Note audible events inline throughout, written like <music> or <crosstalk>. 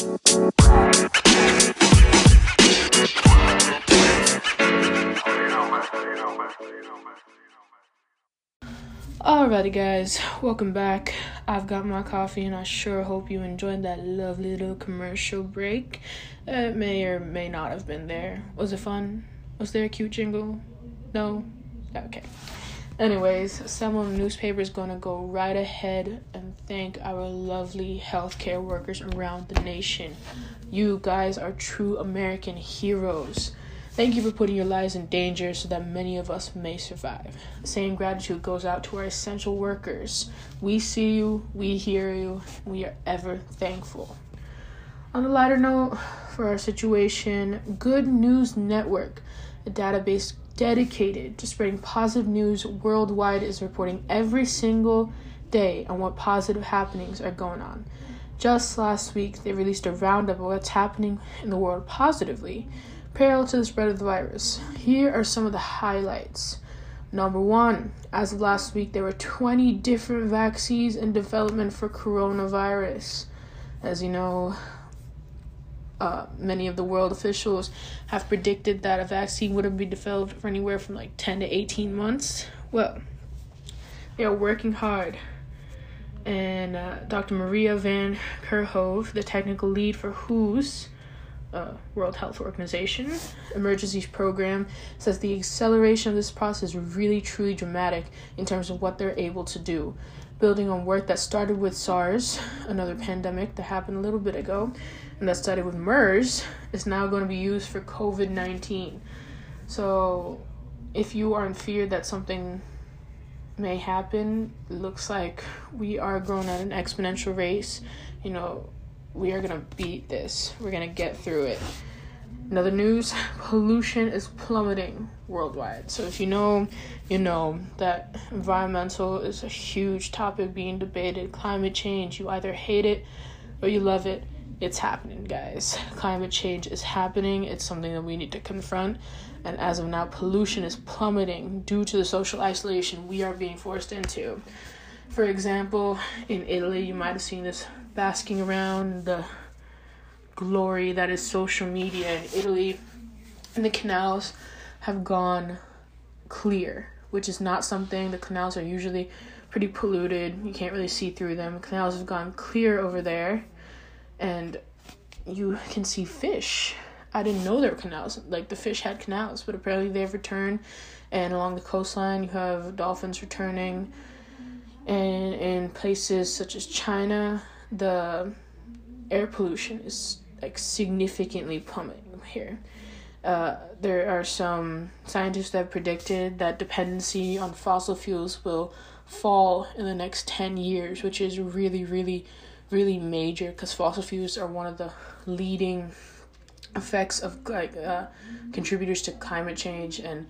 Alrighty, guys, welcome back. I've got my coffee, and I sure hope you enjoyed that lovely little commercial break. It may or may not have been there. Was it fun? Was there a cute jingle? No? Okay. Anyways, Seminole newspaper is going to go right ahead and thank our lovely healthcare workers around the nation. You guys are true American heroes. Thank you for putting your lives in danger so that many of us may survive. The Same gratitude goes out to our essential workers. We see you, we hear you, we are ever thankful. On a lighter note, for our situation, Good News Network, a database dedicated to spreading positive news worldwide, is reporting every single day on what positive happenings are going on. Just last week, they released a roundup of what's happening in the world positively parallel to the spread of the virus. Here are some of the highlights. Number one, as of last week, there were 20 different vaccines in development for coronavirus. As you know, uh, many of the world officials have predicted that a vaccine wouldn't be developed for anywhere from like 10 to 18 months. Well, they are working hard. And uh, Dr. Maria Van Kerkhove, the technical lead for WHO's uh, World Health Organization emergency program says the acceleration of this process is really truly dramatic in terms of what they're able to do. Building on work that started with SARS, another pandemic that happened a little bit ago, and that started with MERS, is now going to be used for COVID 19. So, if you are in fear that something may happen, looks like we are growing at an exponential race. You know, we are gonna beat this. We're gonna get through it. Another news <laughs> pollution is plummeting worldwide. So, if you know, you know that environmental is a huge topic being debated. Climate change, you either hate it or you love it. It's happening, guys. Climate change is happening. It's something that we need to confront. And as of now, pollution is plummeting due to the social isolation we are being forced into. For example, in Italy, you might have seen this basking around the glory that is social media in Italy. And the canals have gone clear, which is not something the canals are usually pretty polluted. You can't really see through them. The canals have gone clear over there, and you can see fish. I didn't know there were canals. Like the fish had canals, but apparently they've returned. And along the coastline, you have dolphins returning. And in places such as China, the air pollution is like significantly plummeting here. Uh, there are some scientists that have predicted that dependency on fossil fuels will fall in the next 10 years, which is really, really, really major because fossil fuels are one of the leading effects of like uh, contributors to climate change, and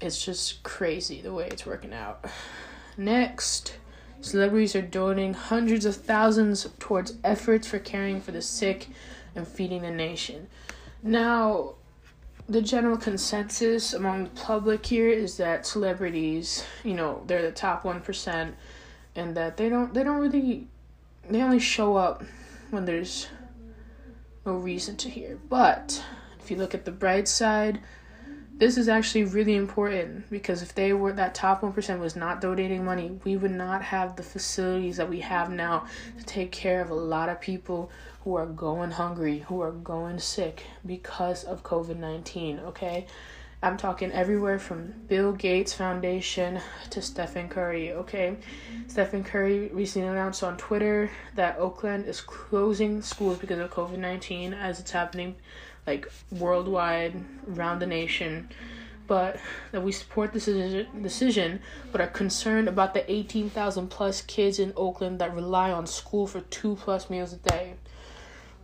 it's just crazy the way it's working out. Next. Celebrities are donating hundreds of thousands towards efforts for caring for the sick and feeding the nation. Now, the general consensus among the public here is that celebrities, you know, they're the top 1% and that they don't they don't really they only show up when there's no reason to hear. But if you look at the bright side, this is actually really important because if they were that top 1% was not donating money, we would not have the facilities that we have now to take care of a lot of people who are going hungry, who are going sick because of COVID 19, okay? I'm talking everywhere from Bill Gates Foundation to Stephen Curry, okay? Stephen Curry recently announced on Twitter that Oakland is closing schools because of COVID 19 as it's happening like worldwide around the nation but that we support this decision but are concerned about the 18,000 plus kids in Oakland that rely on school for two plus meals a day.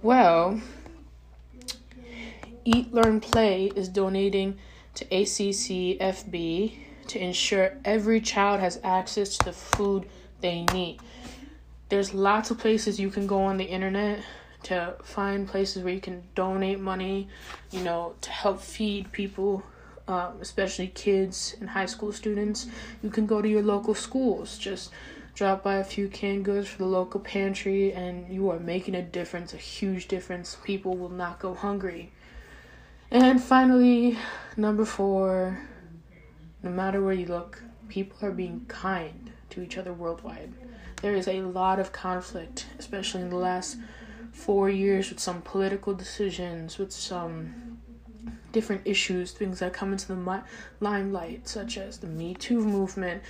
Well, Eat Learn Play is donating to ACCFB to ensure every child has access to the food they need. There's lots of places you can go on the internet to find places where you can donate money, you know, to help feed people, um, especially kids and high school students. You can go to your local schools. Just drop by a few canned goods for the local pantry, and you are making a difference, a huge difference. People will not go hungry. And finally, number four, no matter where you look, people are being kind to each other worldwide. There is a lot of conflict, especially in the last four years, with some political decisions, with some different issues, things that come into the limelight, such as the Me Too movement,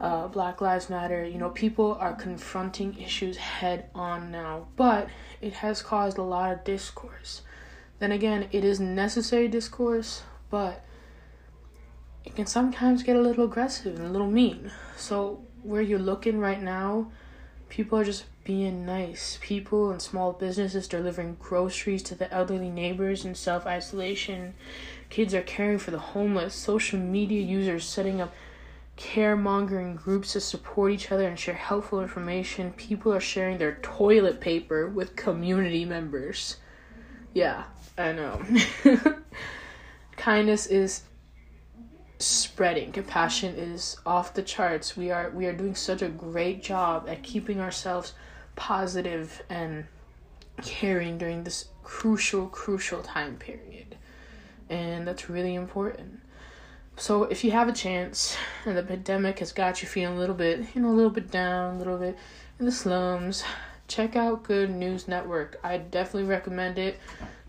uh, Black Lives Matter. You know, people are confronting issues head on now, but it has caused a lot of discourse. Then again, it is necessary discourse, but it can sometimes get a little aggressive and a little mean. So, where you're looking right now, people are just being nice. People and small businesses delivering groceries to the elderly neighbors in self isolation. Kids are caring for the homeless. Social media users setting up caremongering groups to support each other and share helpful information. People are sharing their toilet paper with community members. Yeah, I know. <laughs> Kindness is spreading. Compassion is off the charts. We are we are doing such a great job at keeping ourselves positive and caring during this crucial crucial time period. And that's really important. So if you have a chance and the pandemic has got you feeling a little bit, you know, a little bit down, a little bit in the slums, check out Good News Network. I definitely recommend it.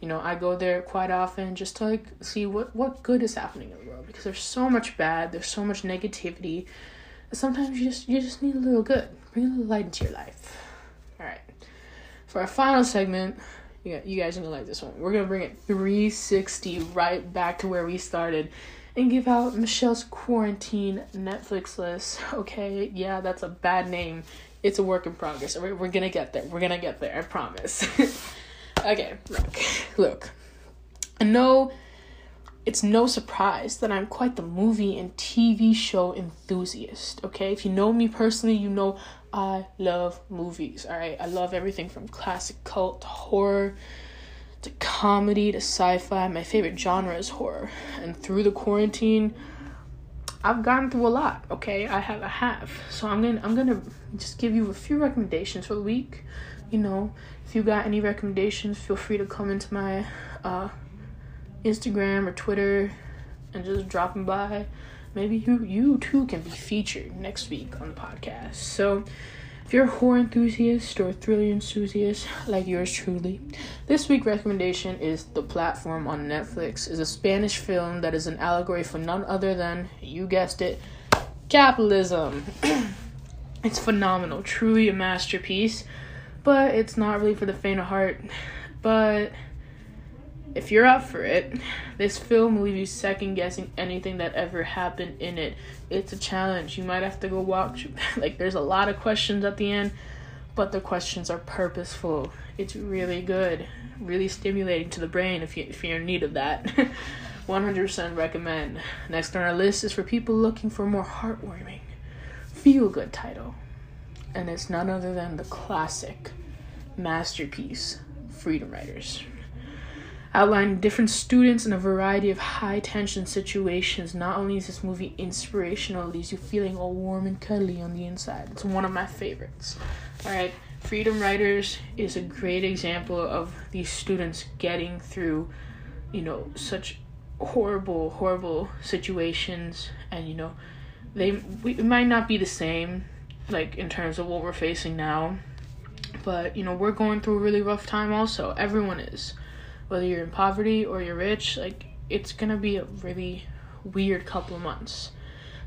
You know, I go there quite often just to like see what what good is happening in the world because there's so much bad, there's so much negativity. Sometimes you just you just need a little good. Bring a little light into your life. For our final segment, you you guys are gonna like this one. We're gonna bring it 360 right back to where we started and give out Michelle's quarantine Netflix list. <laughs> Okay, yeah, that's a bad name. It's a work in progress. We're, we're gonna get there. We're gonna get there. I promise. <laughs> okay, look, look. Know it's no surprise that I'm quite the movie and TV show enthusiast. Okay, if you know me personally, you know I love movies. All right, I love everything from classic cult horror to comedy to sci-fi. My favorite genre is horror, and through the quarantine, I've gone through a lot. Okay, I have, I have. So I'm gonna, I'm gonna just give you a few recommendations for the week. You know, if you got any recommendations, feel free to come into my uh, Instagram or Twitter and just dropping by. Maybe you you too can be featured next week on the podcast. So if you're a horror enthusiast or thriller enthusiast like yours truly, this week's recommendation is The Platform on Netflix. is a Spanish film that is an allegory for none other than, you guessed it, capitalism. <clears throat> it's phenomenal, truly a masterpiece, but it's not really for the faint of heart. But if you're up for it, this film will leave you second guessing anything that ever happened in it. It's a challenge. You might have to go watch. <laughs> like, there's a lot of questions at the end, but the questions are purposeful. It's really good, really stimulating to the brain if, you, if you're in need of that. <laughs> 100% recommend. Next on our list is for people looking for more heartwarming, feel good title. And it's none other than the classic masterpiece, Freedom Writers outlining different students in a variety of high tension situations. Not only is this movie inspirational, it leaves you feeling all warm and cuddly on the inside. It's one of my favorites. Alright, Freedom Writers is a great example of these students getting through, you know, such horrible, horrible situations, and you know, they we, it might not be the same, like in terms of what we're facing now, but you know, we're going through a really rough time. Also, everyone is whether you're in poverty or you're rich, like it's gonna be a really weird couple of months.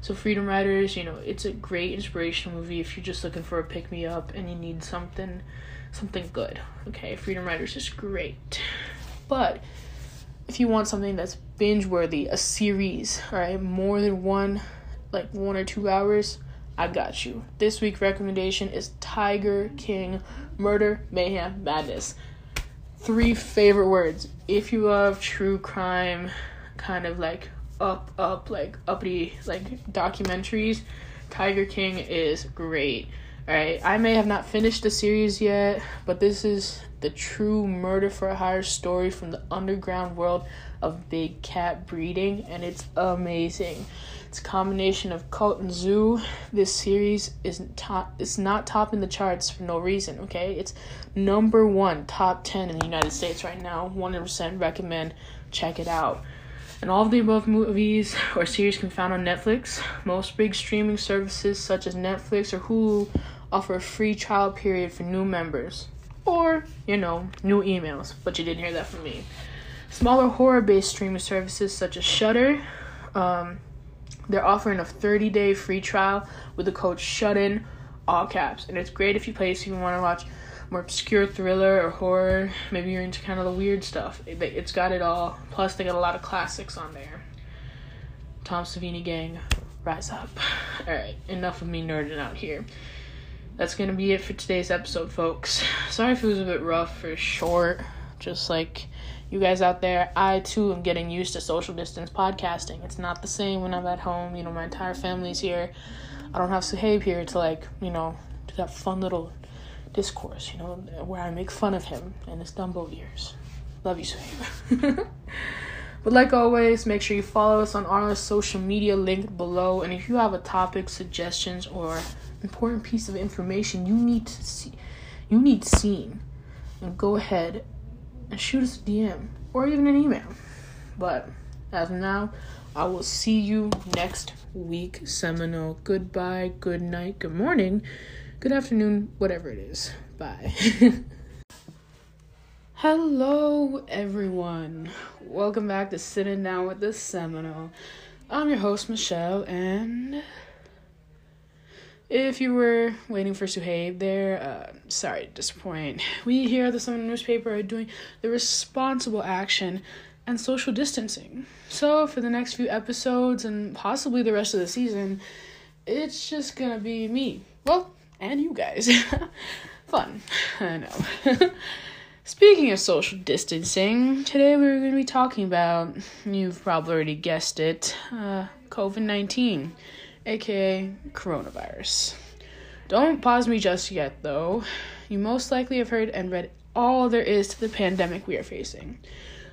So Freedom Writers, you know, it's a great inspirational movie if you're just looking for a pick me up and you need something something good. Okay, Freedom Writers is great. But if you want something that's binge worthy, a series, alright, more than one like one or two hours, I got you. This week recommendation is Tiger King Murder Mayhem Madness three favorite words. If you love true crime, kind of like up, up, like uppity, like documentaries, Tiger King is great. Alright, I may have not finished the series yet, but this is the true murder for hire story from the underground world of big cat breeding, and it's amazing. It's a combination of cult and zoo. This series isn't top. It's not topping the charts for no reason. Okay, it's number one, top ten in the United States right now. One hundred percent recommend. Check it out. And all of the above movies or series can be found on Netflix. Most big streaming services such as Netflix or Hulu offer a free trial period for new members. Or, you know, new emails, but you didn't hear that from me. Smaller horror based streaming services such as Shudder, um, they're offering a 30 day free trial with the code SHUTIN, all caps. And it's great if you play, if you want to watch more obscure thriller or horror. Maybe you're into kind of the weird stuff. It, it's got it all. Plus, they got a lot of classics on there. Tom Savini Gang, rise up. Alright, enough of me nerding out here. That's gonna be it for today's episode, folks. <laughs> Sorry if it was a bit rough or short. Just like you guys out there, I too am getting used to social distance podcasting. It's not the same when I'm at home. You know, my entire family's here. I don't have Suhaib here to like, you know, do that fun little discourse, you know, where I make fun of him and his Dumbo ears. Love you, Suhaib. <laughs> but like always, make sure you follow us on our social media linked below. And if you have a topic, suggestions, or important piece of information you need to see, you need seen, and go ahead and shoot us a DM or even an email. But as of now, I will see you next week, Seminole. Goodbye, good night, good morning, good afternoon, whatever it is. Bye. <laughs> Hello, everyone. Welcome back to Sitting Down with the Seminole. I'm your host, Michelle, and if you were waiting for Suhaib there, uh, sorry to disappoint. We here at the Seminole newspaper are doing the responsible action and social distancing. So, for the next few episodes and possibly the rest of the season, it's just gonna be me. Well, and you guys. <laughs> Fun. I know. <laughs> Speaking of social distancing, today we're going to be talking about, you've probably already guessed it, uh, COVID 19 aka coronavirus. Don't pause me just yet, though. You most likely have heard and read all there is to the pandemic we are facing.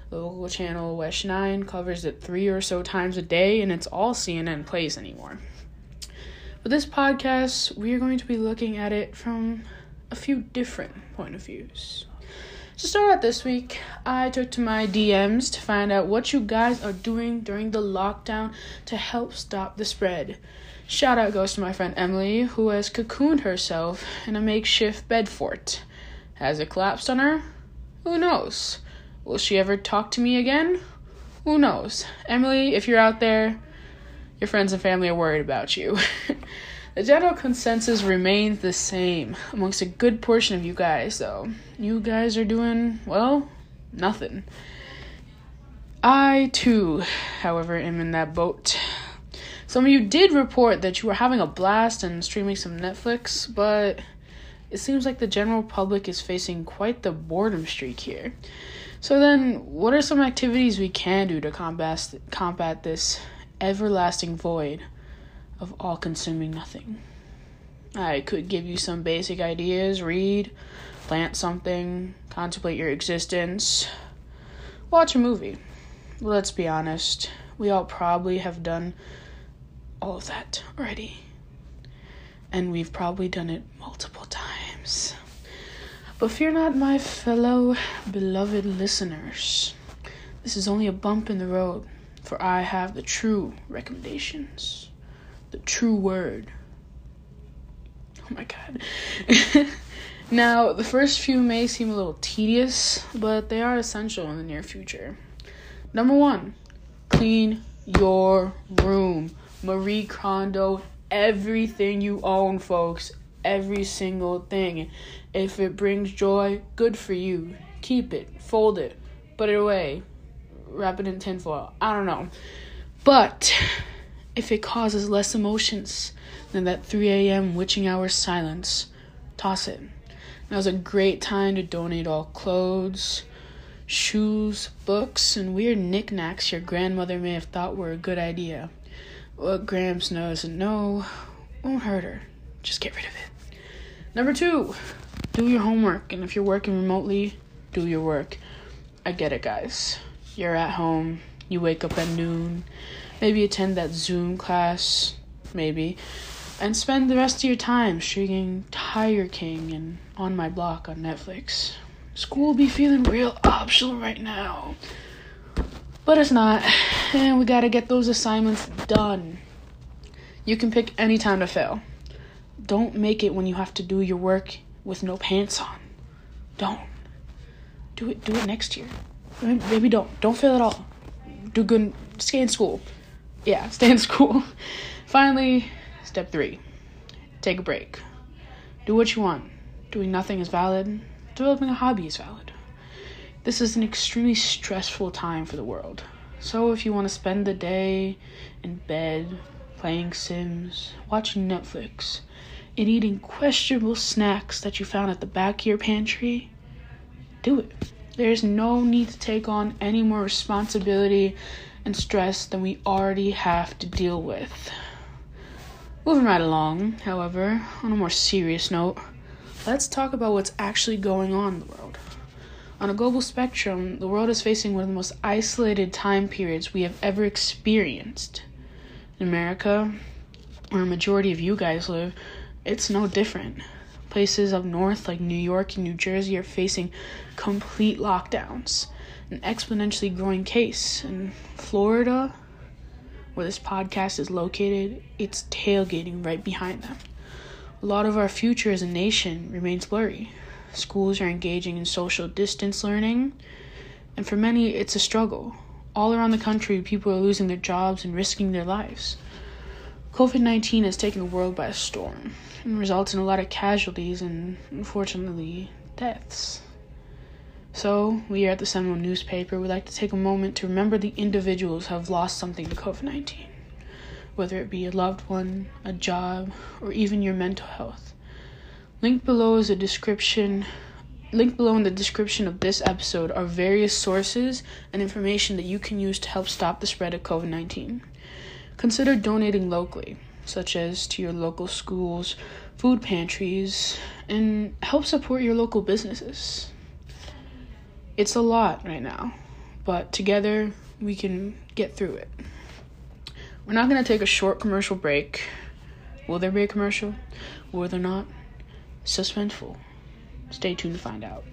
The local channel West 9 covers it three or so times a day, and it's all CNN plays anymore. But this podcast, we are going to be looking at it from a few different point of views. To start out this week, I took to my DMs to find out what you guys are doing during the lockdown to help stop the spread. Shout out goes to my friend Emily, who has cocooned herself in a makeshift bed fort. Has it collapsed on her? Who knows? Will she ever talk to me again? Who knows? Emily, if you're out there, your friends and family are worried about you. <laughs> the general consensus remains the same amongst a good portion of you guys, though. You guys are doing, well, nothing. I, too, however, am in that boat. Some of you did report that you were having a blast and streaming some Netflix, but it seems like the general public is facing quite the boredom streak here. So then, what are some activities we can do to combat combat this everlasting void of all-consuming nothing? I could give you some basic ideas, read, plant something, contemplate your existence, watch a movie. Let's be honest, we all probably have done all of that already. And we've probably done it multiple times. But fear not, my fellow beloved listeners. This is only a bump in the road, for I have the true recommendations, the true word. Oh my god. <laughs> now, the first few may seem a little tedious, but they are essential in the near future. Number one, clean your room. Marie Kondo, everything you own, folks. Every single thing. If it brings joy, good for you. Keep it, fold it, put it away, wrap it in tinfoil. I don't know. But if it causes less emotions than that 3 a.m. witching hour silence, toss it. Now's a great time to donate all clothes, shoes, books, and weird knickknacks your grandmother may have thought were a good idea. What Gramps knows and no won't hurt her. Just get rid of it. Number two, do your homework. And if you're working remotely, do your work. I get it, guys. You're at home, you wake up at noon, maybe attend that Zoom class, maybe, and spend the rest of your time streaming Tiger King and On My Block on Netflix. School be feeling real optional right now. But it's not, and we gotta get those assignments done. You can pick any time to fail. Don't make it when you have to do your work with no pants on. Don't. Do it do it next year. Maybe don't. Don't fail at all. Do good stay in school. Yeah, <laughs> stay in school. Finally, step 3. Take a break. Do what you want. Doing nothing is valid. Developing a hobby is valid. This is an extremely stressful time for the world. So if you want to spend the day in bed playing Sims, watching Netflix, and eating questionable snacks that you found at the back of your pantry, do it. There's no need to take on any more responsibility and stress than we already have to deal with. Moving right along, however, on a more serious note, let's talk about what's actually going on in the world. On a global spectrum, the world is facing one of the most isolated time periods we have ever experienced. In America, where a majority of you guys live, it's no different. Places up north like New York and New Jersey are facing complete lockdowns, an exponentially growing case. In Florida, where this podcast is located, it's tailgating right behind them. A lot of our future as a nation remains blurry. Schools are engaging in social distance learning, and for many, it's a struggle. All around the country, people are losing their jobs and risking their lives. COVID 19 has taken the world by storm and results in a lot of casualties and, unfortunately, deaths. So, we at the Seminole newspaper would like to take a moment to remember the individuals who have lost something to COVID 19, whether it be a loved one, a job, or even your mental health. Linked below is a description. Linked below in the description of this episode are various sources and information that you can use to help stop the spread of COVID 19. Consider donating locally, such as to your local schools, food pantries, and help support your local businesses. It's a lot right now, but together we can get through it. We're not going to take a short commercial break. Will there be a commercial? Will there not? Suspenseful. Stay tuned to find out.